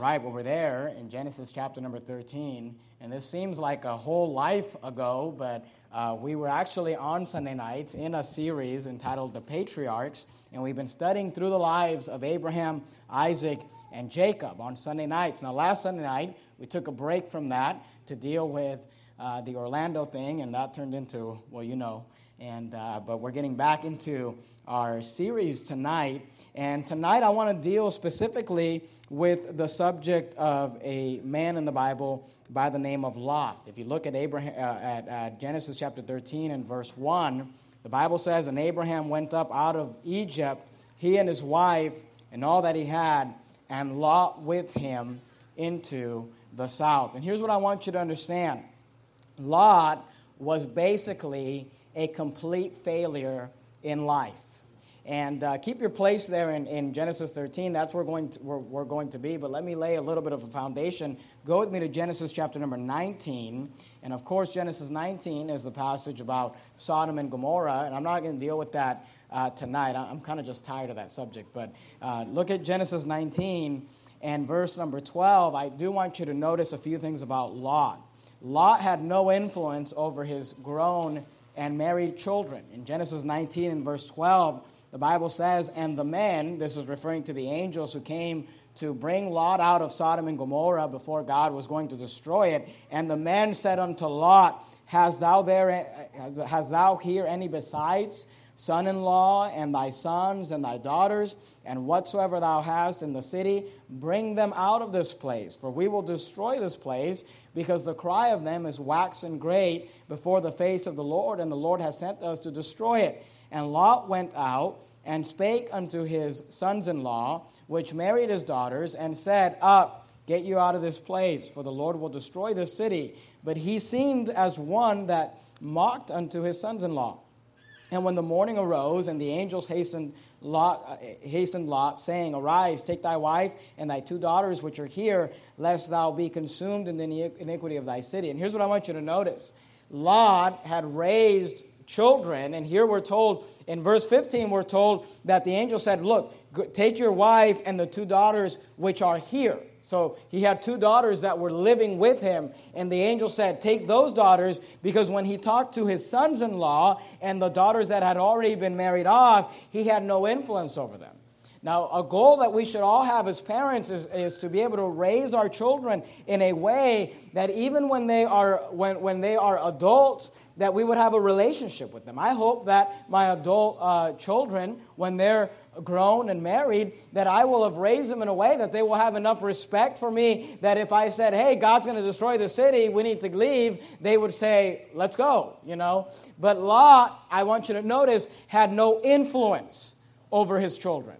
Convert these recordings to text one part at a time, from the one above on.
right, well, we're there in Genesis chapter number 13, and this seems like a whole life ago, but uh, we were actually on Sunday nights in a series entitled The Patriarchs, and we've been studying through the lives of Abraham, Isaac, and Jacob on Sunday nights. Now, last Sunday night, we took a break from that to deal with uh, the Orlando thing, and that turned into, well, you know. And, uh, but we're getting back into our series tonight. And tonight, I want to deal specifically with the subject of a man in the Bible by the name of Lot. If you look at, Abraham, uh, at Genesis chapter 13 and verse 1, the Bible says, And Abraham went up out of Egypt, he and his wife, and all that he had, and Lot with him into the south. And here's what I want you to understand Lot was basically a complete failure in life. And uh, keep your place there in, in Genesis 13. That's where, going to, where we're going to be. But let me lay a little bit of a foundation. Go with me to Genesis chapter number 19. And of course, Genesis 19 is the passage about Sodom and Gomorrah. And I'm not going to deal with that uh, tonight. I'm kind of just tired of that subject. But uh, look at Genesis 19 and verse number 12. I do want you to notice a few things about Lot. Lot had no influence over his grown and married children. In Genesis 19 and verse 12, the Bible says, And the men, this is referring to the angels who came to bring Lot out of Sodom and Gomorrah before God was going to destroy it. And the men said unto Lot, Hast thou, there, thou here any besides son in law, and thy sons, and thy daughters, and whatsoever thou hast in the city? Bring them out of this place, for we will destroy this place, because the cry of them is waxen great before the face of the Lord, and the Lord has sent us to destroy it. And Lot went out and spake unto his sons in law, which married his daughters, and said, Up, get you out of this place, for the Lord will destroy this city. But he seemed as one that mocked unto his sons in law. And when the morning arose, and the angels hastened Lot, uh, hastened Lot, saying, Arise, take thy wife and thy two daughters which are here, lest thou be consumed in the iniquity of thy city. And here's what I want you to notice Lot had raised children. And here we're told, in verse 15, we're told that the angel said, Look, take your wife and the two daughters which are here. So he had two daughters that were living with him. And the angel said, Take those daughters, because when he talked to his sons in law and the daughters that had already been married off, he had no influence over them. Now, a goal that we should all have as parents is, is to be able to raise our children in a way that even when they are, when, when they are adults, that we would have a relationship with them. I hope that my adult uh, children, when they're grown and married, that I will have raised them in a way that they will have enough respect for me that if I said, hey, God's going to destroy the city, we need to leave, they would say, let's go, you know. But Lot, I want you to notice, had no influence over his children.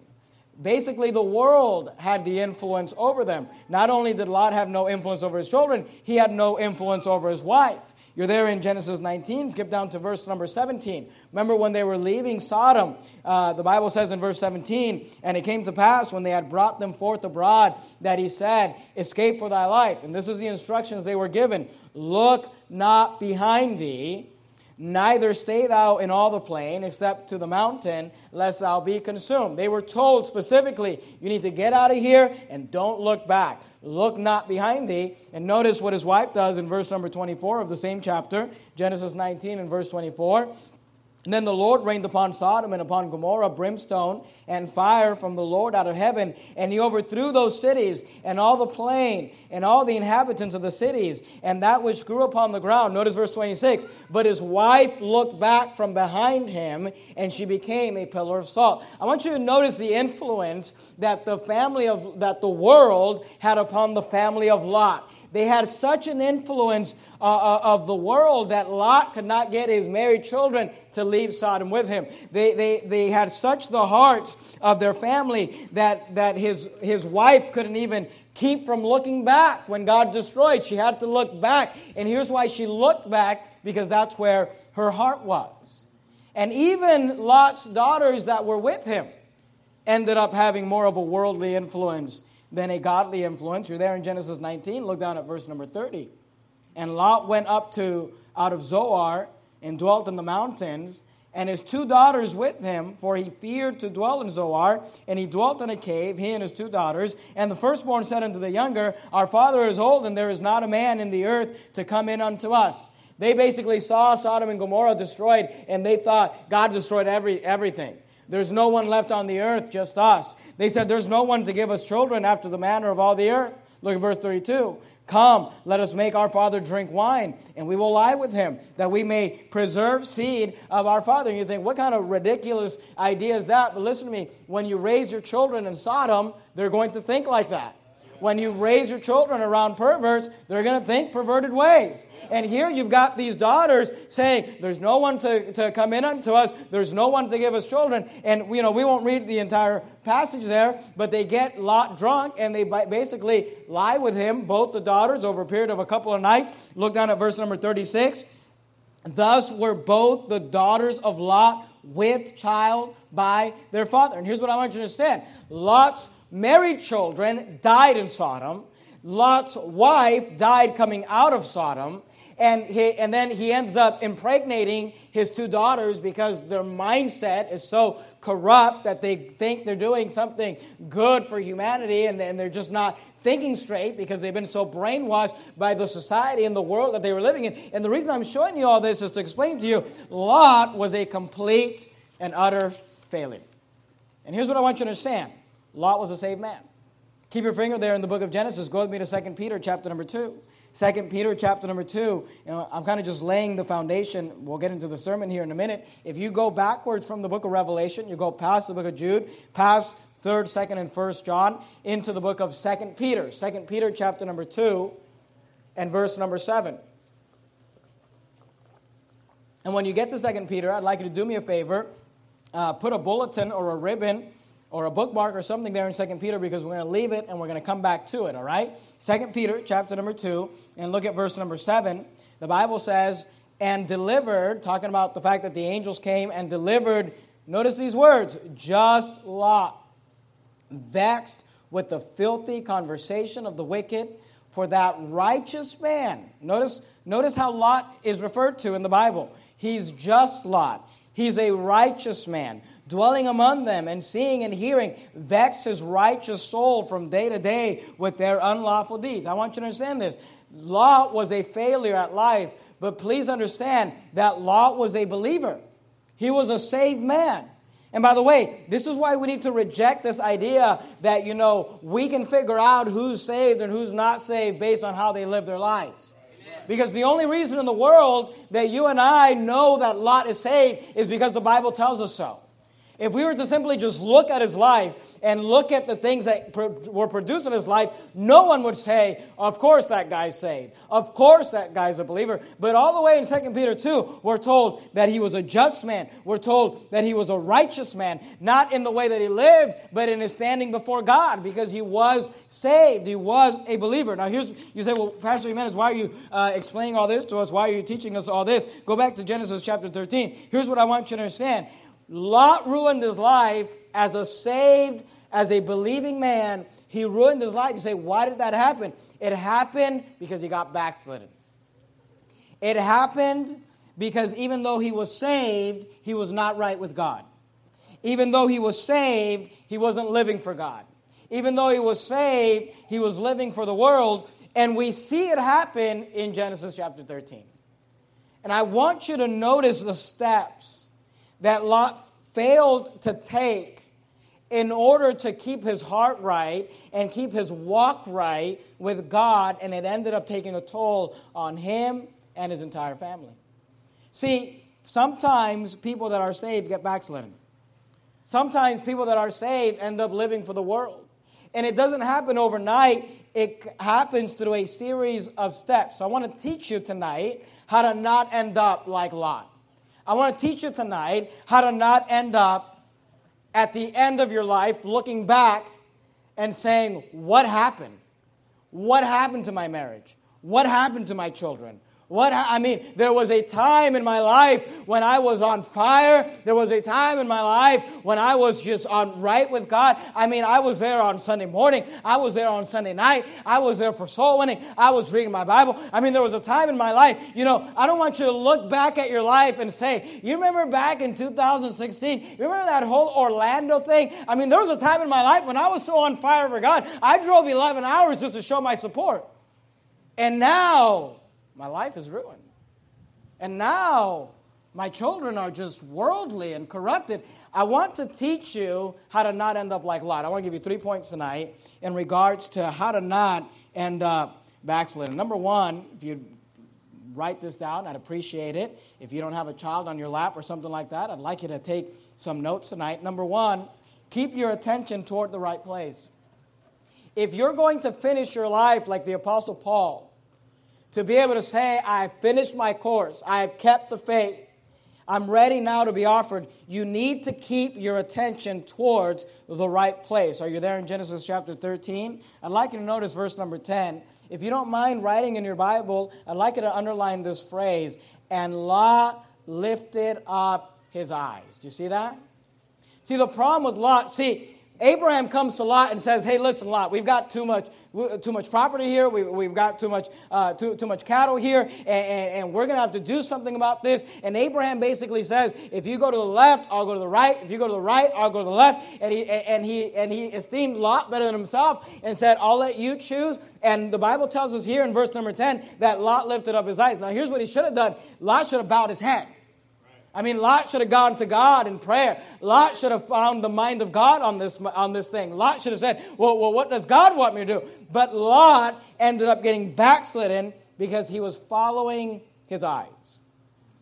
Basically, the world had the influence over them. Not only did Lot have no influence over his children, he had no influence over his wife. You're there in Genesis 19. Skip down to verse number 17. Remember when they were leaving Sodom, uh, the Bible says in verse 17, And it came to pass when they had brought them forth abroad that he said, Escape for thy life. And this is the instructions they were given Look not behind thee Neither stay thou in all the plain except to the mountain, lest thou be consumed. They were told specifically, you need to get out of here and don't look back. Look not behind thee. And notice what his wife does in verse number 24 of the same chapter, Genesis 19 and verse 24. And then the Lord rained upon Sodom and upon Gomorrah brimstone and fire from the Lord out of heaven. And he overthrew those cities and all the plain and all the inhabitants of the cities and that which grew upon the ground. Notice verse 26. But his wife looked back from behind him and she became a pillar of salt. I want you to notice the influence that the family of, that the world had upon the family of Lot. They had such an influence uh, uh, of the world that Lot could not get his married children to leave Sodom with him. They, they, they had such the hearts of their family that, that his, his wife couldn't even keep from looking back when God destroyed. She had to look back. And here's why she looked back because that's where her heart was. And even Lot's daughters that were with him ended up having more of a worldly influence than a godly influence. You're there in Genesis 19. Look down at verse number 30. And Lot went up to out of Zoar and dwelt in the mountains, and his two daughters with him, for he feared to dwell in Zoar, and he dwelt in a cave, he and his two daughters. And the firstborn said unto the younger, Our father is old, and there is not a man in the earth to come in unto us. They basically saw Sodom and Gomorrah destroyed, and they thought God destroyed every, everything. There's no one left on the earth, just us. They said, There's no one to give us children after the manner of all the earth. Look at verse 32. Come, let us make our father drink wine, and we will lie with him, that we may preserve seed of our father. And you think, what kind of ridiculous idea is that? But listen to me. When you raise your children in Sodom, they're going to think like that when you raise your children around perverts, they're going to think perverted ways. And here you've got these daughters saying, There's no one to, to come in unto us, there's no one to give us children. And, you know, we won't read the entire passage there, but they get Lot drunk and they basically lie with him, both the daughters, over a period of a couple of nights. Look down at verse number 36. Thus were both the daughters of Lot with child by their father. And here's what I want you to understand Lot's married children died in Sodom. Lot's wife died coming out of Sodom. And, he, and then he ends up impregnating his two daughters because their mindset is so corrupt that they think they're doing something good for humanity and, and they're just not thinking straight because they've been so brainwashed by the society and the world that they were living in. And the reason I'm showing you all this is to explain to you Lot was a complete and utter failure. And here's what I want you to understand Lot was a saved man. Keep your finger there in the book of Genesis. Go with me to 2 Peter chapter number 2. 2 Peter chapter number 2. You know, I'm kind of just laying the foundation. We'll get into the sermon here in a minute. If you go backwards from the book of Revelation, you go past the book of Jude, past 3rd, 2nd, and 1st John, into the book of 2 Peter. 2 Peter chapter number 2 and verse number 7. And when you get to 2 Peter, I'd like you to do me a favor. Uh, put a bulletin or a ribbon or a bookmark or something there in 2 Peter because we're going to leave it and we're going to come back to it, all right? 2 Peter chapter number 2 and look at verse number 7. The Bible says, and delivered, talking about the fact that the angels came and delivered, notice these words, just Lot, vexed with the filthy conversation of the wicked, for that righteous man, notice, notice how Lot is referred to in the Bible. He's just Lot. He's a righteous man dwelling among them and seeing and hearing, vexed his righteous soul from day to day with their unlawful deeds. I want you to understand this. Lot was a failure at life, but please understand that Lot was a believer. He was a saved man. And by the way, this is why we need to reject this idea that, you know, we can figure out who's saved and who's not saved based on how they live their lives. Because the only reason in the world that you and I know that Lot is saved is because the Bible tells us so. If we were to simply just look at his life and look at the things that were produced in his life, no one would say, Of course that guy's saved. Of course that guy's a believer. But all the way in 2 Peter 2, we're told that he was a just man. We're told that he was a righteous man, not in the way that he lived, but in his standing before God, because he was saved. He was a believer. Now, here's, you say, Well, Pastor Jimenez, why are you uh, explaining all this to us? Why are you teaching us all this? Go back to Genesis chapter 13. Here's what I want you to understand Lot ruined his life as a saved, as a believing man. He ruined his life. You say, why did that happen? It happened because he got backslidden. It happened because even though he was saved, he was not right with God. Even though he was saved, he wasn't living for God. Even though he was saved, he was living for the world. And we see it happen in Genesis chapter 13. And I want you to notice the steps that Lot failed to take in order to keep his heart right and keep his walk right with God, and it ended up taking a toll on him and his entire family. See, sometimes people that are saved get backslidden. Sometimes people that are saved end up living for the world. And it doesn't happen overnight, it happens through a series of steps. So I want to teach you tonight how to not end up like Lot. I want to teach you tonight how to not end up at the end of your life looking back and saying, What happened? What happened to my marriage? What happened to my children? What I mean, there was a time in my life when I was on fire. There was a time in my life when I was just on right with God. I mean, I was there on Sunday morning. I was there on Sunday night. I was there for soul winning. I was reading my Bible. I mean, there was a time in my life. You know, I don't want you to look back at your life and say, "You remember back in 2016? You remember that whole Orlando thing?" I mean, there was a time in my life when I was so on fire for God. I drove 11 hours just to show my support. And now my life is ruined. And now my children are just worldly and corrupted. I want to teach you how to not end up like Lot. I want to give you three points tonight in regards to how to not end up backsliding. Number one, if you write this down, I'd appreciate it. If you don't have a child on your lap or something like that, I'd like you to take some notes tonight. Number one, keep your attention toward the right place. If you're going to finish your life like the Apostle Paul, to be able to say, I finished my course, I have kept the faith, I'm ready now to be offered, you need to keep your attention towards the right place. Are you there in Genesis chapter 13? I'd like you to notice verse number 10. If you don't mind writing in your Bible, I'd like you to underline this phrase, and Lot lifted up his eyes. Do you see that? See, the problem with Lot, see, Abraham comes to Lot and says, Hey, listen, Lot, we've got too much, too much property here. We, have got too much, uh, too, too much cattle here, and, and, and we're going to have to do something about this. And Abraham basically says, If you go to the left, I'll go to the right. If you go to the right, I'll go to the left. And he, and he, and he esteemed Lot better than himself and said, I'll let you choose. And the Bible tells us here in verse number 10 that Lot lifted up his eyes. Now, here's what he should have done Lot should have bowed his head. I mean, Lot should have gone to God in prayer. Lot should have found the mind of God on this, on this thing. Lot should have said, well, well, what does God want me to do? But Lot ended up getting backslidden because he was following his eyes.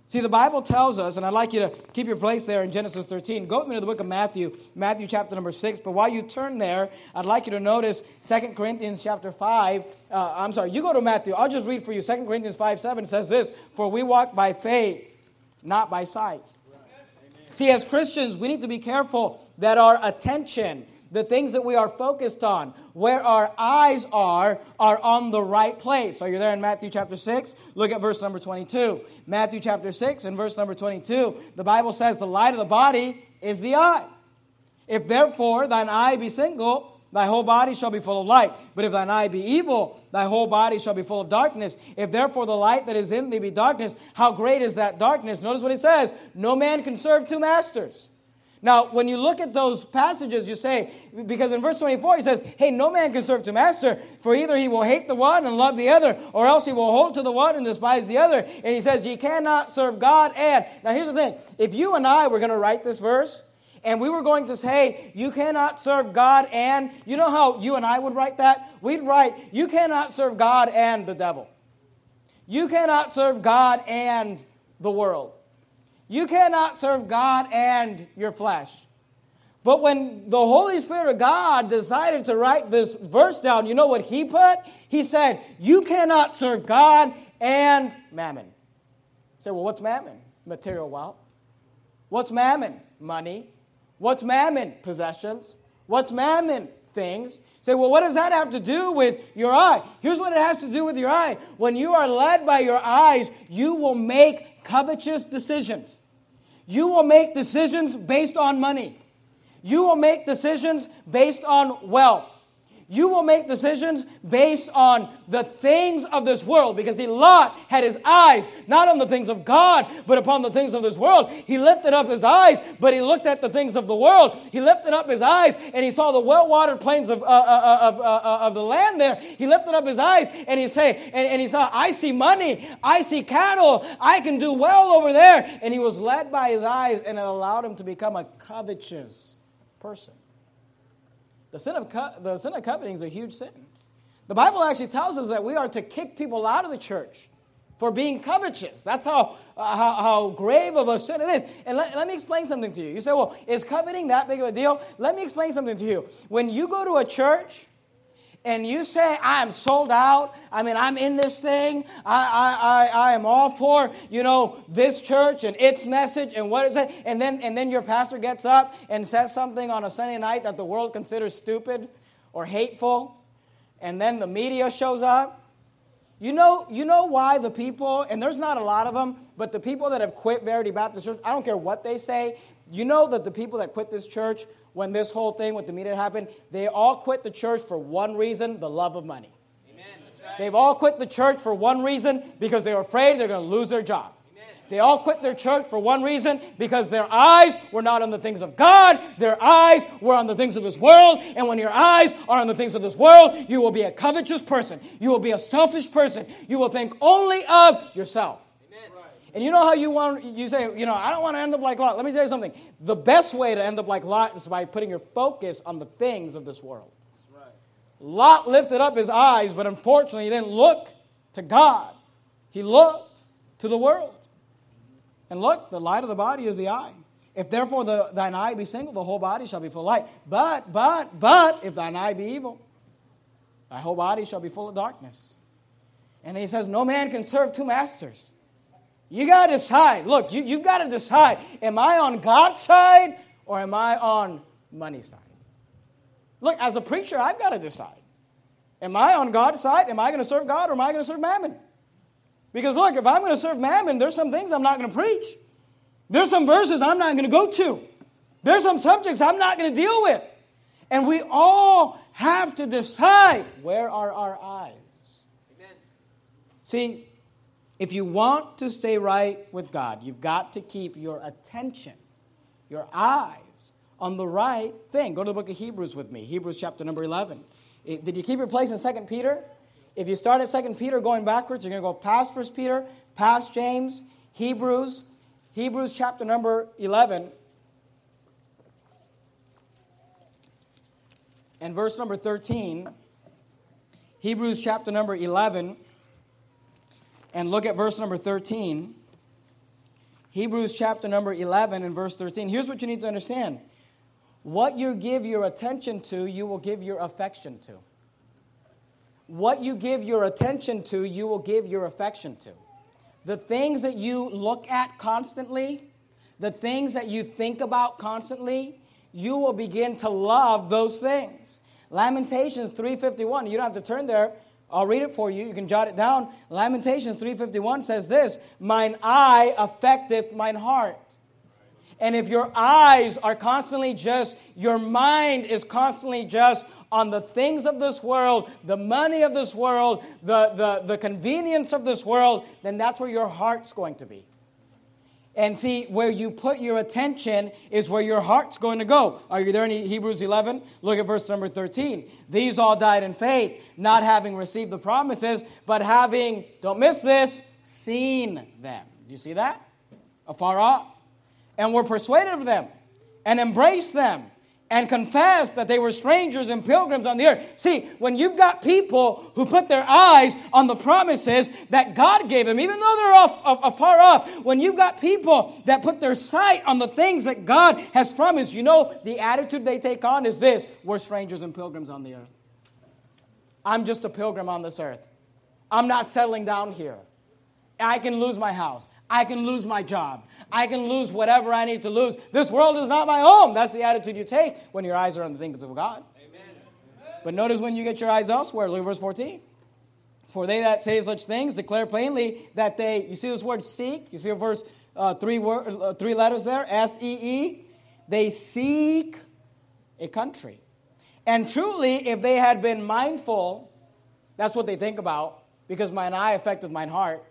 See, the Bible tells us, and I'd like you to keep your place there in Genesis 13. Go with me to the book of Matthew, Matthew chapter number 6. But while you turn there, I'd like you to notice 2 Corinthians chapter 5. Uh, I'm sorry, you go to Matthew. I'll just read for you. 2 Corinthians 5 7 says this For we walk by faith not by sight. See, as Christians, we need to be careful that our attention, the things that we are focused on, where our eyes are, are on the right place. Are you there in Matthew chapter 6? Look at verse number 22. Matthew chapter 6 and verse number 22, the Bible says, The light of the body is the eye. If therefore thine eye be single, Thy whole body shall be full of light. But if thine eye be evil, thy whole body shall be full of darkness. If therefore the light that is in thee be darkness, how great is that darkness? Notice what he says No man can serve two masters. Now, when you look at those passages, you say, because in verse 24 he says, Hey, no man can serve two masters, for either he will hate the one and love the other, or else he will hold to the one and despise the other. And he says, Ye cannot serve God and. Now, here's the thing if you and I were going to write this verse, and we were going to say, You cannot serve God and, you know how you and I would write that? We'd write, You cannot serve God and the devil. You cannot serve God and the world. You cannot serve God and your flesh. But when the Holy Spirit of God decided to write this verse down, you know what he put? He said, You cannot serve God and mammon. Say, well, what's mammon? Material wealth. What's mammon? Money. What's mammon? Possessions. What's mammon? Things. Say, well, what does that have to do with your eye? Here's what it has to do with your eye. When you are led by your eyes, you will make covetous decisions. You will make decisions based on money. You will make decisions based on wealth you will make decisions based on the things of this world because he Lot had his eyes not on the things of God but upon the things of this world. He lifted up his eyes, but he looked at the things of the world. He lifted up his eyes and he saw the well-watered plains of, uh, uh, uh of, uh, uh, of the land there. He lifted up his eyes and he say and, and he saw, I see money, I see cattle, I can do well over there. And he was led by his eyes and it allowed him to become a covetous person. The sin of, co- the sin of coveting is a huge sin. The Bible actually tells us that we are to kick people out of the church for being covetous. That's how, uh, how, how, grave of a sin it is. And let, let me explain something to you. You say, well, is coveting that big of a deal? Let me explain something to you. When you go to a church and you say, I am sold out, I mean, I'm in this thing, I, I, I, I am all for, you know, this church and its message and what is it, and then, and then your pastor gets up and says something on a Sunday night that the world considers stupid or hateful, and then the media shows up, You know, you know why the people, and there's not a lot of them, but the people that have quit Verity Baptist Church, I don't care what they say, you know that the people that quit this church when this whole thing with the media happened, they all quit the church for one reason the love of money. Right. They've all quit the church for one reason because they're afraid they're going to lose their job. They all quit their church for one reason because their eyes were not on the things of God. Their eyes were on the things of this world. And when your eyes are on the things of this world, you will be a covetous person. You will be a selfish person. You will think only of yourself. And you know how you want, you say, you know, I don't want to end up like Lot. Let me tell you something. The best way to end up like Lot is by putting your focus on the things of this world. Right. Lot lifted up his eyes, but unfortunately, he didn't look to God. He looked to the world. And look, the light of the body is the eye. If therefore the, thine eye be single, the whole body shall be full of light. But, but, but, if thine eye be evil, thy whole body shall be full of darkness. And he says, No man can serve two masters. You got to decide. Look, you, you've got to decide am I on God's side or am I on money side? Look, as a preacher, I've got to decide. Am I on God's side? Am I going to serve God or am I going to serve mammon? Because look, if I'm going to serve mammon, there's some things I'm not going to preach. There's some verses I'm not going to go to. There's some subjects I'm not going to deal with. And we all have to decide where are our eyes. Amen. See, if you want to stay right with God, you've got to keep your attention, your eyes on the right thing. Go to the book of Hebrews with me, Hebrews chapter number 11. Did you keep your place in 2 Peter? If you start at 2 Peter going backwards, you're going to go past 1 Peter, past James, Hebrews, Hebrews chapter number 11, and verse number 13. Hebrews chapter number 11 and look at verse number 13. Hebrews chapter number 11 and verse 13. Here's what you need to understand what you give your attention to, you will give your affection to. What you give your attention to, you will give your affection to. The things that you look at constantly, the things that you think about constantly, you will begin to love those things. Lamentations 3:51. You don't have to turn there. I'll read it for you. You can jot it down. Lamentations 3:51 says this, "Mine eye affecteth mine heart." And if your eyes are constantly just, your mind is constantly just on the things of this world, the money of this world, the, the, the convenience of this world, then that's where your heart's going to be. And see, where you put your attention is where your heart's going to go. Are you there in Hebrews 11? Look at verse number 13. These all died in faith, not having received the promises, but having, don't miss this, seen them. Do you see that? Afar off. And were persuaded of them and embraced them and confessed that they were strangers and pilgrims on the earth. See, when you've got people who put their eyes on the promises that God gave them, even though they're off, afar off, when you've got people that put their sight on the things that God has promised, you know, the attitude they take on is this we're strangers and pilgrims on the earth. I'm just a pilgrim on this earth. I'm not settling down here. I can lose my house. I can lose my job. I can lose whatever I need to lose. This world is not my home. That's the attitude you take when your eyes are on the things of God. Amen. But notice when you get your eyes elsewhere, look at verse 14. For they that say such things declare plainly that they, you see this word seek? You see a verse uh, three, word, uh, three letters there, S E E? They seek a country. And truly, if they had been mindful, that's what they think about, because mine eye affected mine heart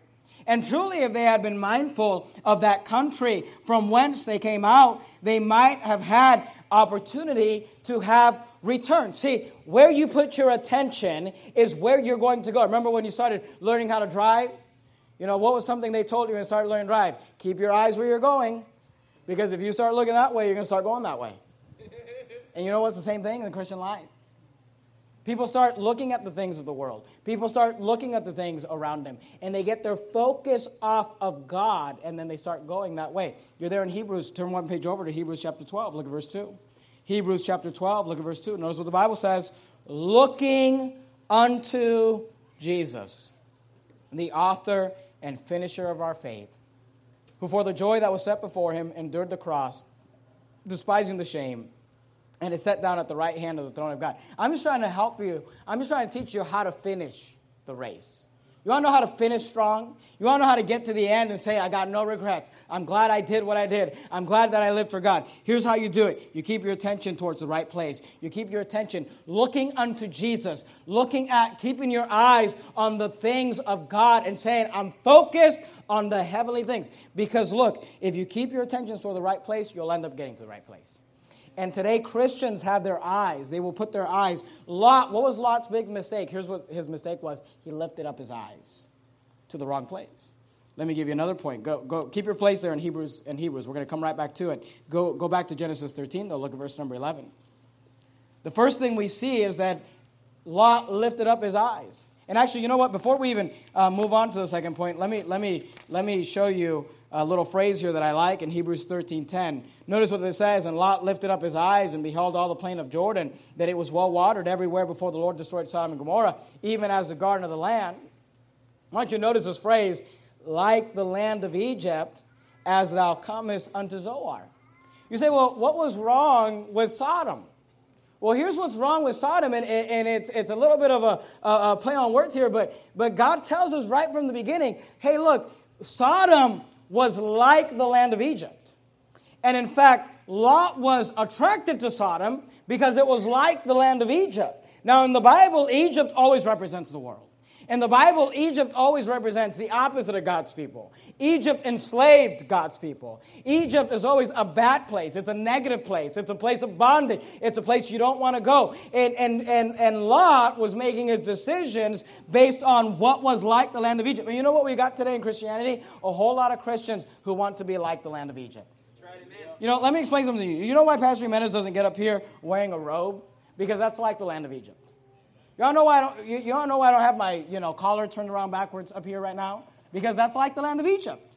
and truly, if they had been mindful of that country from whence they came out, they might have had opportunity to have returned. See, where you put your attention is where you're going to go. Remember when you started learning how to drive? You know, what was something they told you when you started learning to drive? Keep your eyes where you're going, because if you start looking that way, you're going to start going that way. And you know what's the same thing in the Christian life? People start looking at the things of the world. People start looking at the things around them. And they get their focus off of God, and then they start going that way. You're there in Hebrews. Turn one page over to Hebrews chapter 12. Look at verse 2. Hebrews chapter 12, look at verse 2. Notice what the Bible says looking unto Jesus, the author and finisher of our faith, who for the joy that was set before him endured the cross, despising the shame and is set down at the right hand of the throne of God. I'm just trying to help you. I'm just trying to teach you how to finish the race. You want to know how to finish strong? You want to know how to get to the end and say, I got no regrets. I'm glad I did what I did. I'm glad that I lived for God. Here's how you do it you keep your attention towards the right place. You keep your attention looking unto Jesus, looking at, keeping your eyes on the things of God and saying, I'm focused on the heavenly things. Because look, if you keep your attention toward the right place, you'll end up getting to the right place. And today, Christians have their eyes. They will put their eyes. Lot, what was Lot's big mistake? Here's what his mistake was he lifted up his eyes to the wrong place. Let me give you another point. Go, go, keep your place there in Hebrews. In Hebrews, we're going to come right back to it. Go, go back to Genesis 13. Though, look at verse number 11. The first thing we see is that Lot lifted up his eyes. And actually, you know what? Before we even uh, move on to the second point, let me let me let me show you a little phrase here that I like in Hebrews 13:10. Notice what it says, and Lot lifted up his eyes and beheld all the plain of Jordan, that it was well watered everywhere before the Lord destroyed Sodom and Gomorrah, even as the garden of the land. Why don't you notice this phrase, like the land of Egypt, as thou comest unto Zoar. You say, well, what was wrong with Sodom? Well, here's what's wrong with Sodom, and, and it's, it's a little bit of a, a, a play on words here, but, but God tells us right from the beginning hey, look, Sodom was like the land of Egypt. And in fact, Lot was attracted to Sodom because it was like the land of Egypt. Now, in the Bible, Egypt always represents the world. In the Bible, Egypt always represents the opposite of God's people. Egypt enslaved God's people. Egypt is always a bad place. It's a negative place. It's a place of bondage. It's a place you don't want to go. And, and, and, and Lot was making his decisions based on what was like the land of Egypt. And you know what we got today in Christianity? A whole lot of Christians who want to be like the land of Egypt. You know, let me explain something to you. You know why Pastor Jimenez doesn't get up here wearing a robe? Because that's like the land of Egypt. Y'all know why I don't, you, y'all know why I don't have my, you know, collar turned around backwards up here right now? Because that's like the land of Egypt.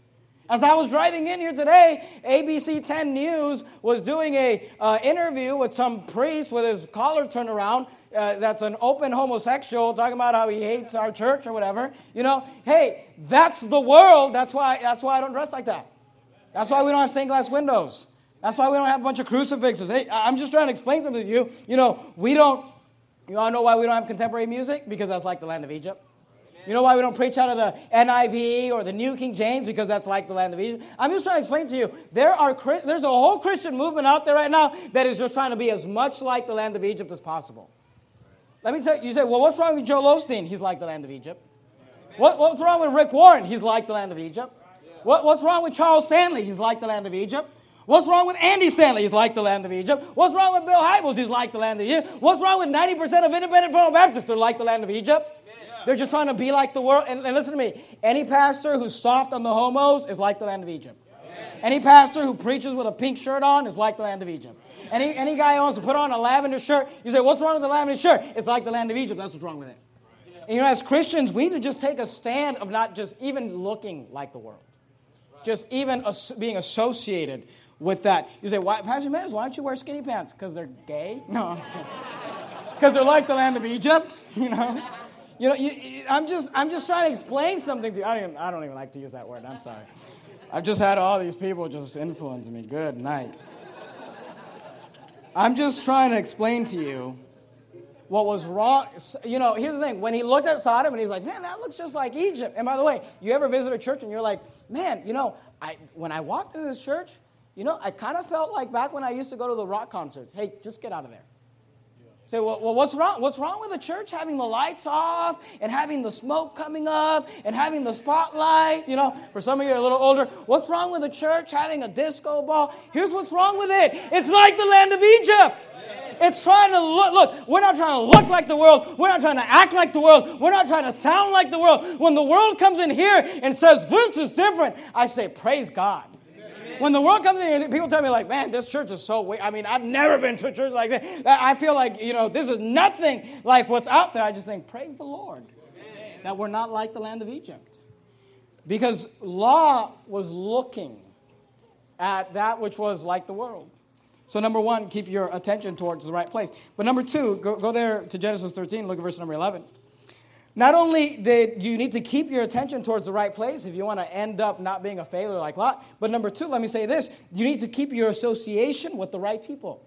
As I was driving in here today, ABC 10 News was doing a uh, interview with some priest with his collar turned around. Uh, that's an open homosexual talking about how he hates our church or whatever. You know, hey, that's the world. That's why. That's why I don't dress like that. That's why we don't have stained glass windows. That's why we don't have a bunch of crucifixes. Hey, I'm just trying to explain something to you. You know, we don't you all know why we don't have contemporary music? Because that's like the land of Egypt. You know why we don't preach out of the NIV or the New King James? Because that's like the land of Egypt. I'm just trying to explain to you there are there's a whole Christian movement out there right now that is just trying to be as much like the land of Egypt as possible. Let me tell you, you say, well, what's wrong with Joel Osteen? He's like the land of Egypt. What, what's wrong with Rick Warren? He's like the land of Egypt. What, what's wrong with Charles Stanley? He's like the land of Egypt. What's wrong with Andy Stanley? He's like the land of Egypt. What's wrong with Bill Hybels? He's like the land of Egypt. What's wrong with 90% of independent reformed Baptists? They're like the land of Egypt. They're just trying to be like the world. And, and, listen to me any pastor who's soft on the homos is like the land of Egypt. Any pastor who preaches with a pink shirt on is like the land of Egypt. Any, any guy who wants to put on a lavender shirt, you say, What's wrong with the lavender shirt? It's like the land of Egypt. That's what's wrong with it. And you know, as Christians, we need to just take a stand of not just even looking like the world, just even as, being associated with that. You say, why, Pastor Jimenez, why don't you wear skinny pants? Because they're gay? No, because they're like the land of Egypt, you know? You know, you, I'm, just, I'm just trying to explain something to you. I don't, even, I don't even like to use that word. I'm sorry. I've just had all these people just influence me. Good night. I'm just trying to explain to you what was wrong. You know, here's the thing. When he looked at Sodom and he's like, man, that looks just like Egypt. And by the way, you ever visit a church and you're like, man, you know, I, when I walked in this church, you know, I kind of felt like back when I used to go to the rock concerts. Hey, just get out of there. Say, well, well, what's wrong? What's wrong with the church having the lights off and having the smoke coming up and having the spotlight? You know, for some of you are a little older, what's wrong with the church having a disco ball? Here's what's wrong with it. It's like the land of Egypt. It's trying to look, look, we're not trying to look like the world. We're not trying to act like the world. We're not trying to sound like the world. When the world comes in here and says, this is different, I say, praise God. When the world comes in here, people tell me, like, man, this church is so weird. I mean, I've never been to a church like that. I feel like, you know, this is nothing like what's out there. I just think, praise the Lord Amen. that we're not like the land of Egypt. Because Lot was looking at that which was like the world. So, number one, keep your attention towards the right place. But number two, go, go there to Genesis 13, look at verse number 11. Not only did you need to keep your attention towards the right place if you want to end up not being a failure like Lot, but number two, let me say this you need to keep your association with the right people.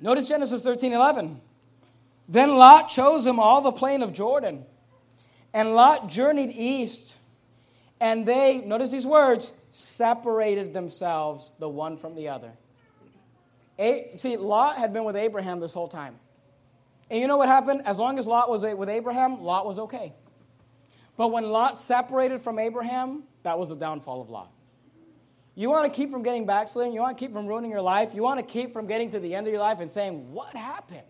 Notice Genesis 13 11. Then Lot chose him all the plain of Jordan And Lot journeyed east, and they, notice these words, separated themselves the one from the other. A, see, Lot had been with Abraham this whole time. And you know what happened? As long as Lot was with Abraham, Lot was okay. But when Lot separated from Abraham, that was the downfall of Lot. You want to keep from getting backslidden? You want to keep from ruining your life? You want to keep from getting to the end of your life and saying, What happened?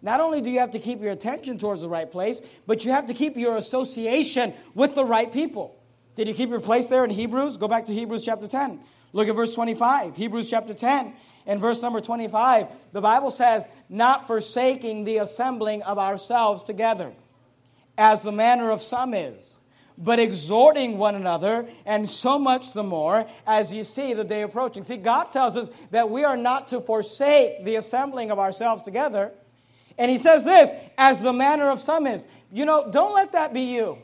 Not only do you have to keep your attention towards the right place, but you have to keep your association with the right people. Did you keep your place there in Hebrews? Go back to Hebrews chapter 10. Look at verse 25. Hebrews chapter 10 and verse number 25. The Bible says, Not forsaking the assembling of ourselves together, as the manner of some is but exhorting one another, and so much the more as you see the day approaching. See, God tells us that we are not to forsake the assembling of ourselves together. And He says this, as the manner of some is. You know, don't let that be you.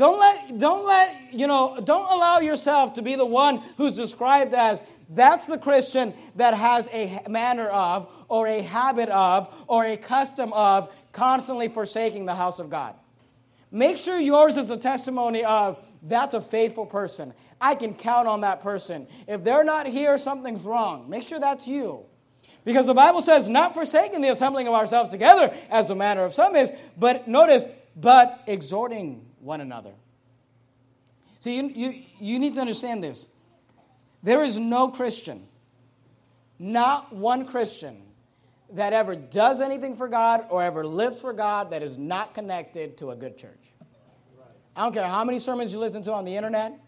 Don't let, don't let, you know, don't allow yourself to be the one who's described as that's the Christian that has a manner of, or a habit of, or a custom of constantly forsaking the house of God. Make sure yours is a testimony of that's a faithful person. I can count on that person. If they're not here, something's wrong. Make sure that's you. Because the Bible says, not forsaking the assembling of ourselves together, as the manner of some is, but notice, but exhorting one another. See, you, you, you need to understand this. There is no Christian, not one Christian, that ever does anything for God or ever lives for God that is not connected to a good church. I don't care how many sermons you listen to on the internet.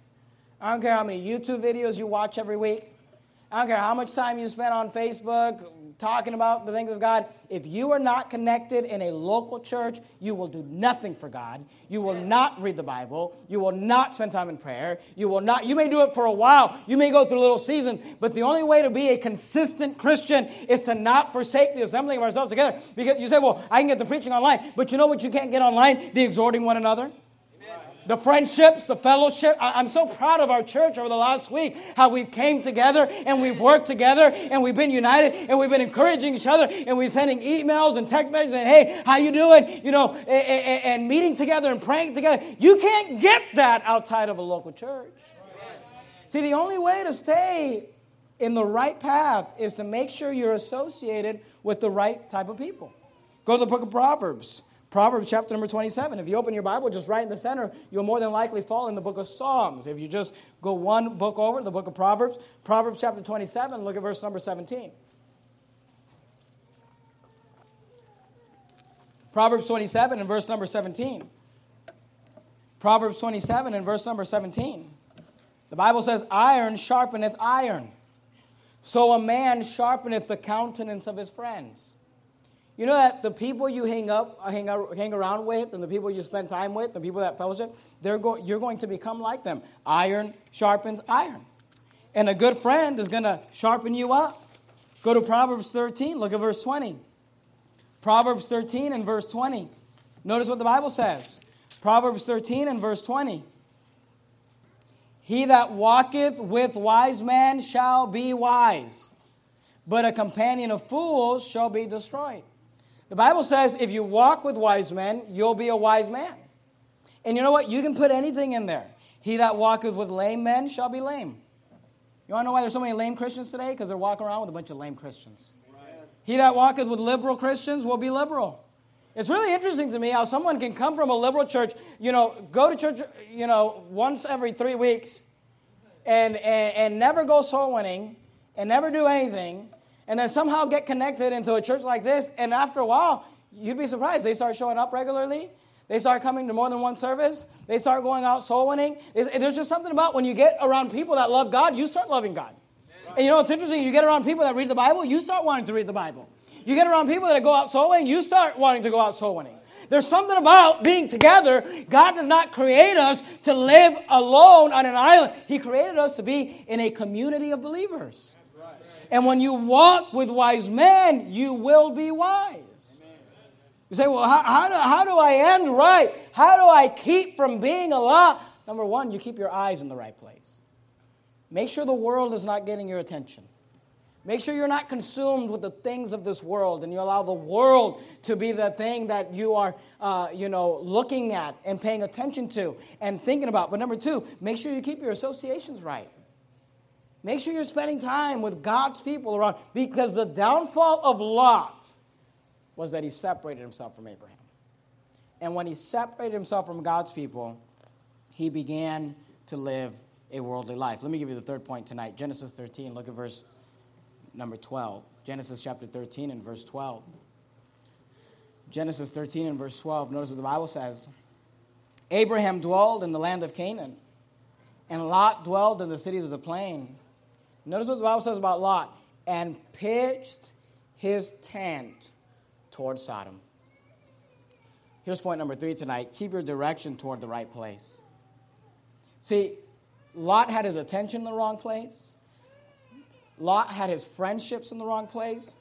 I don't care how many YouTube videos you watch every week. I don't care how much time you spend on Facebook talking about the things of God. If you are not connected in a local church, you will do nothing for God. You will not read the Bible. You will not spend time in prayer. You will not, you may do it for a while. You may go through a little season, but the only way to be a consistent Christian is to not forsake the assembling of ourselves together. Because you say, well, I can get the preaching online, but you know what you can't get online? The exhorting one another the friendships, the fellowship. I'm so proud of our church over the last week, how we've came together and we've worked together and we've been united and we've been encouraging each other and we're sending emails and text messages saying, hey, how you doing? You know, and, and meeting together and praying together. You can't get that outside of a local church. See, the only way to stay in the right path is to make sure you're associated with the right type of people. Go to the book of Proverbs. Proverbs chapter number 27. If you open your Bible just right in the center, you'll more than likely fall in the book of Psalms. If you just go one book over, the book of Proverbs, Proverbs chapter 27, look at verse number 17. Proverbs 27 and verse number 17. Proverbs 27 and verse number 17. The Bible says, Iron sharpeneth iron, so a man sharpeneth the countenance of his friends. You know that the people you hang up, hang, hang around with, and the people you spend time with, the people that fellowship, they're go, you're going to become like them. Iron sharpens iron. And a good friend is going to sharpen you up. Go to Proverbs 13, look at verse 20. Proverbs 13 and verse 20. Notice what the Bible says. Proverbs 13 and verse 20. He that walketh with wise men shall be wise, but a companion of fools shall be destroyed. The Bible says if you walk with wise men, you'll be a wise man. And you know what? You can put anything in there. He that walketh with lame men shall be lame. You want to know why there's so many lame Christians today? Because they're walking around with a bunch of lame Christians. Right. He that walketh with liberal Christians will be liberal. It's really interesting to me how someone can come from a liberal church, you know, go to church, you know, once every three weeks and, and, and never go soul winning and never do anything and then somehow get connected into a church like this, and after a while, you'd be surprised. They start showing up regularly. They start coming to more than one service. They start going out soul winning. There's just something about when you get around people that love God, you start loving God. And you know, it's interesting. You get around people that read the Bible, you start wanting to read the Bible. You get around people that go out soul winning, you start wanting to go out soul winning. There's something about being together. God did not create us to live alone on an island. He created us to be in a community of believers. And when you walk with wise men, you will be wise. You say, well, how, how, do, how do I end right? How do I keep from being a lot? Number one, you keep your eyes in the right place. Make sure the world is not getting your attention. Make sure you're not consumed with the things of this world and you allow the world to be the thing that you are, uh, you know, looking at and paying attention to and thinking about. But number two, make sure you keep your associations right. Make sure you're spending time with God's people around because the downfall of Lot was that he separated himself from Abraham. And when he separated himself from God's people, he began to live a worldly life. Let me give you the third point tonight. Genesis 13, look at verse number 12. Genesis chapter 13 and verse 12. Genesis 13 and verse 12. Notice what the Bible says. Abraham dwelled in the land of Canaan, and Lot dwelled in the cities of the plain. Notice what the Bible says about Lot and pitched his tent toward Sodom. Here's point number three tonight keep your direction toward the right place. See, Lot had his attention in the wrong place. Lot had his friendships in the wrong place,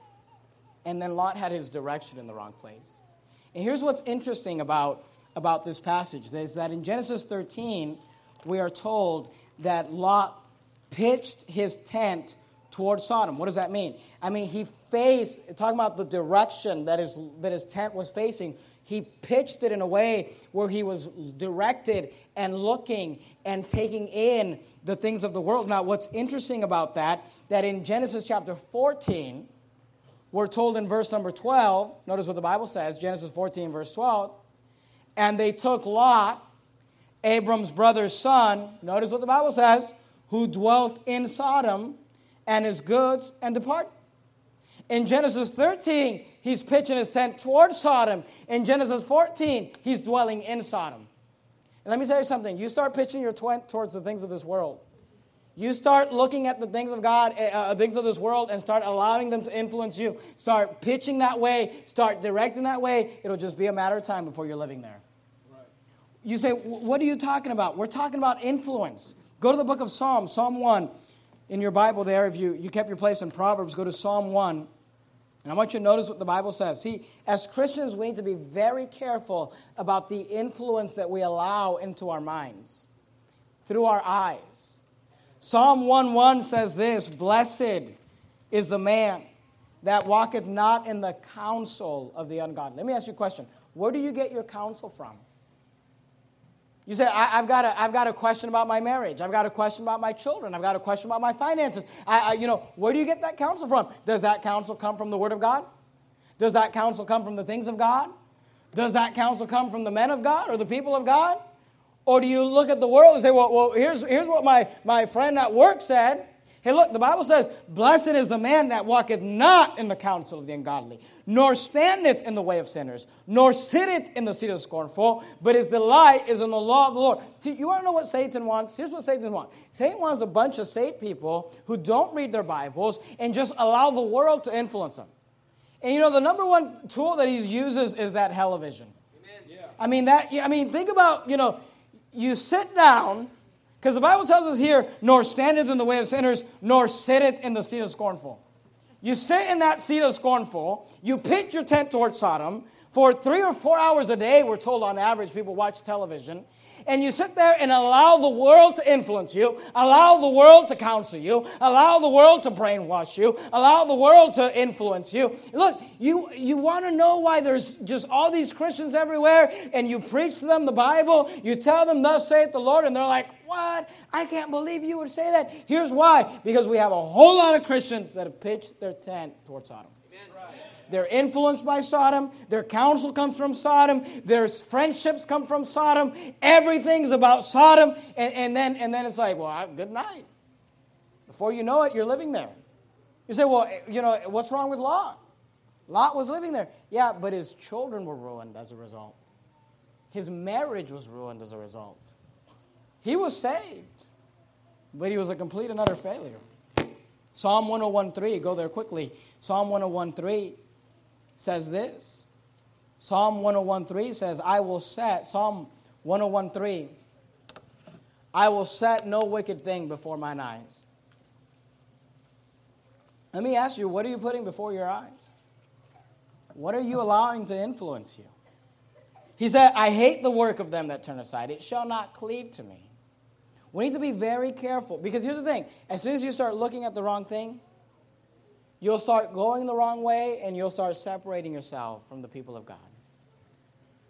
and then Lot had his direction in the wrong place. And here's what's interesting about, about this passage is that in Genesis 13, we are told that Lot pitched his tent toward Sodom. What does that mean? I mean, he faced, talking about the direction that his, that his tent was facing, he pitched it in a way where he was directed and looking and taking in the things of the world. Now, what's interesting about that, that in Genesis chapter 14, we're told in verse number 12, notice what the Bible says, Genesis 14, verse 12, and they took Lot, Abram's brother's son, notice what the Bible says, who dwelt in Sodom, and his goods, and departed. In Genesis 13, he's pitching his tent towards Sodom. In Genesis 14, he's dwelling in Sodom. And let me tell you something you start pitching your tent towards the things of this world. You start looking at the things of God, uh, uh, things of this world, and start allowing them to influence you. Start pitching that way, start directing that way. It'll just be a matter of time before you're living there. Right. You say, What are you talking about? We're talking about influence. Go to the book of Psalms, Psalm 1. In your Bible, there, if you, you kept your place in Proverbs, go to Psalm 1. And I want you to notice what the Bible says. See, as Christians, we need to be very careful about the influence that we allow into our minds through our eyes. Psalm 1 1 says this Blessed is the man that walketh not in the counsel of the ungodly. Let me ask you a question Where do you get your counsel from? You say, I, have got, a, I've got a question about my marriage. I've got a question about my children. I've got a question about my finances. I, I, you know, where do you get that counsel from? Does that counsel come from the Word of God? Does that counsel come from the things of God? Does that counsel come from the men of God or the people of God? Or do you look at the world and say, well, well here's, here's what my, my friend at work said. Hey, look, the Bible says, Blessed is the man that walketh not in the counsel of the ungodly, nor standeth in the way of sinners, nor sitteth in the seat of the scornful, but his delight is in the law of the Lord. See, you want to know what Satan wants? Here's what Satan wants Satan wants a bunch of saved people who don't read their Bibles and just allow the world to influence them. And you know, the number one tool that he uses is that television. Amen. Yeah. I mean, that, I mean, think about, you know, you sit down because the Bible tells us here, nor standeth in the way of sinners, nor sitteth in the seat of scornful. You sit in that seat of scornful, you pitch your tent towards Sodom. For three or four hours a day, we're told on average, people watch television and you sit there and allow the world to influence you, allow the world to counsel you, allow the world to brainwash you, allow the world to influence you. Look, you, you want to know why there's just all these Christians everywhere, and you preach to them the Bible, you tell them, Thus saith the Lord, and they're like, What? I can't believe you would say that. Here's why because we have a whole lot of Christians that have pitched their tent towards Sodom. They're influenced by Sodom. Their counsel comes from Sodom. Their friendships come from Sodom. Everything's about Sodom. And, and, then, and then it's like, well, good night. Before you know it, you're living there. You say, well, eh, you know, what's wrong with Lot? Lot was living there. Yeah, but his children were ruined as a result. His marriage was ruined as a result. He was saved, but he was a complete and utter failure. Psalm 101.3, go there quickly. Psalm 101.3 says this. Psalm 101.3 says, I will set, Psalm 101.3, I will set no wicked thing before mine eyes. Let me ask you, what are you putting before your eyes? What are you allowing to influence you? He said, I hate the work of them that turn aside. It shall not cleave to me. We need to be very careful because here's the thing as soon as you start looking at the wrong thing, you'll start going the wrong way and you'll start separating yourself from the people of God.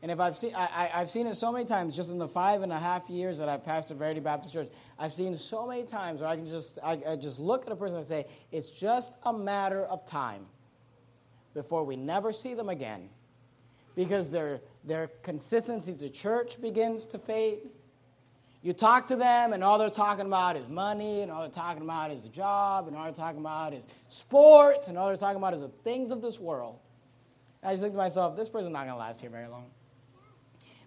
And if I've seen, I, have seen it so many times, just in the five and a half years that I've pastored Verity Baptist Church, I've seen so many times where I can just, I, I just look at a person and say, it's just a matter of time before we never see them again, because their their consistency to church begins to fade. You talk to them, and all they're talking about is money, and all they're talking about is a job, and all they're talking about is sports, and all they're talking about is the things of this world. I just think to myself, this person's not going to last here very long.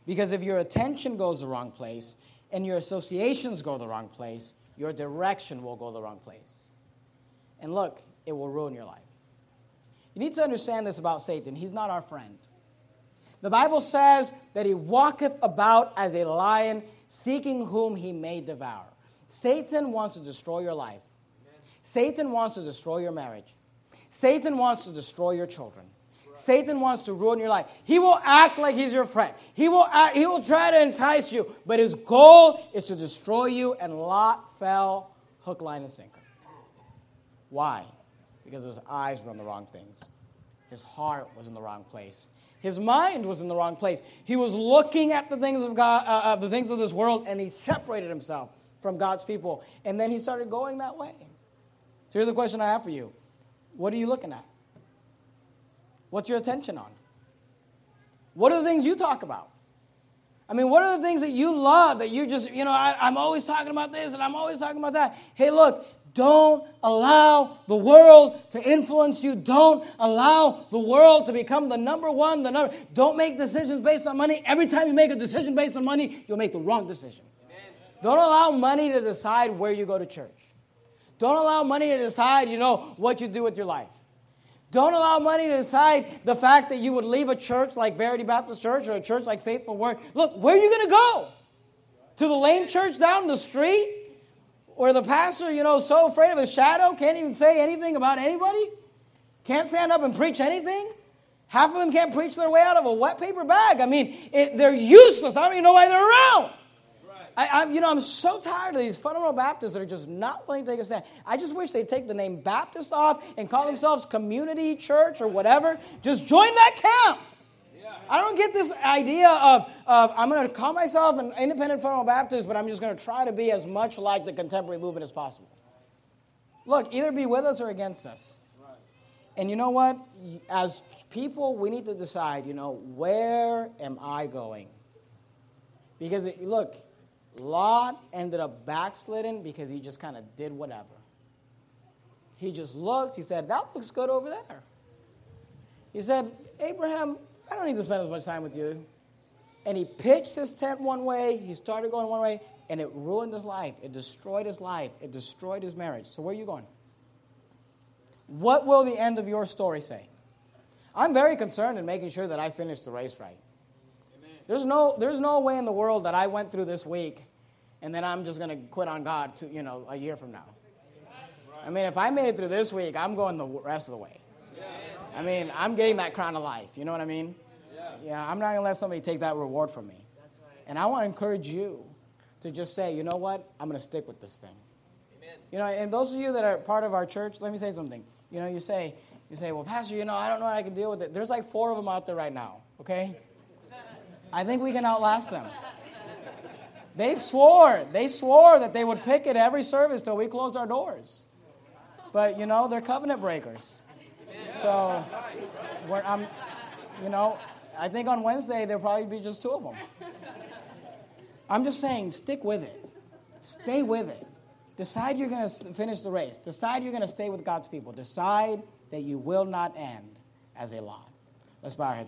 Because if your attention goes the wrong place and your associations go the wrong place, your direction will go the wrong place. And look, it will ruin your life. You need to understand this about Satan. He's not our friend. The Bible says that he walketh about as a lion, seeking whom he may devour. Satan wants to destroy your life. Satan wants to destroy your marriage. Satan wants to destroy your children. Satan wants to ruin your life. He will act like he's your friend. He will act, he will try to entice you, but his goal is to destroy you. And Lot fell hook, line, and sinker. Why? Because his eyes were on the wrong things. His heart was in the wrong place. His mind was in the wrong place. He was looking at the things of God, uh, of the things of this world, and he separated himself from God's people. And then he started going that way. So here's the question I have for you: What are you looking at? What's your attention on? What are the things you talk about? I mean, what are the things that you love that you just, you know, I, am always talking about this and I'm always talking about that. Hey, look, don't allow the world to influence you. Don't allow the world to become the number one, the number. Don't make decisions based on money. Every time you make a decision based on money, you'll make the wrong decision. Amen. Don't allow money to decide where you go to church. Don't allow money to decide, you know, what you do with your life. Don't allow money to decide the fact that you would leave a church like Verity Baptist Church or a church like Faithful Word. Look, where are you going to go? To the lame church down the street? Where the pastor, you know, so afraid of his shadow, can't even say anything about anybody? Can't stand up and preach anything? Half of them can't preach their way out of a wet paper bag. I mean, it, they're useless. I don't even know why they're around. I, am you know, I'm so tired of these fundamental Baptists that are just not willing to take a stand. I just wish they'd take the name Baptist off and call themselves Community Church or whatever. Just join that camp. I don't get this idea of, of I'm going to call myself an independent fundamental Baptist, but I'm just going to try to be as much like the contemporary movement as possible. Look, either be with us or against us. And you know what? As people, we need to decide, you know, where am I going? Because, it, look, Lot ended up backsliding because he just kind of did whatever. He just looked, he said, That looks good over there. He said, Abraham, I don't need to spend as much time with you. And he pitched his tent one way, he started going one way, and it ruined his life. It destroyed his life. It destroyed his marriage. So, where are you going? What will the end of your story say? I'm very concerned in making sure that I finish the race right. There's no, there's no way in the world that I went through this week and then I'm just going to quit on God to, you know, a year from now. I mean, if I made it through this week, I'm going the rest of the way. I mean, I'm getting that crown of life. You know what I mean? Yeah, yeah I'm not going to let somebody take that reward from me. Right. And I want to encourage you to just say, you know what? I'm going to stick with this thing. Amen. You know, and those of you that are part of our church, let me say something. You know, you say, you say, well, Pastor, you know, I don't know how I can deal with it. There's like four of them out there right now, okay? I think we can outlast them. They've swore, they swore that they would pick it every service till we closed our doors. But you know, they're covenant breakers. So, where I'm, you know, I think on Wednesday there'll probably be just two of them. I'm just saying, stick with it. Stay with it. Decide you're going to finish the race. Decide you're going to stay with God's people. Decide that you will not end as a Lot. Let's bow our heads.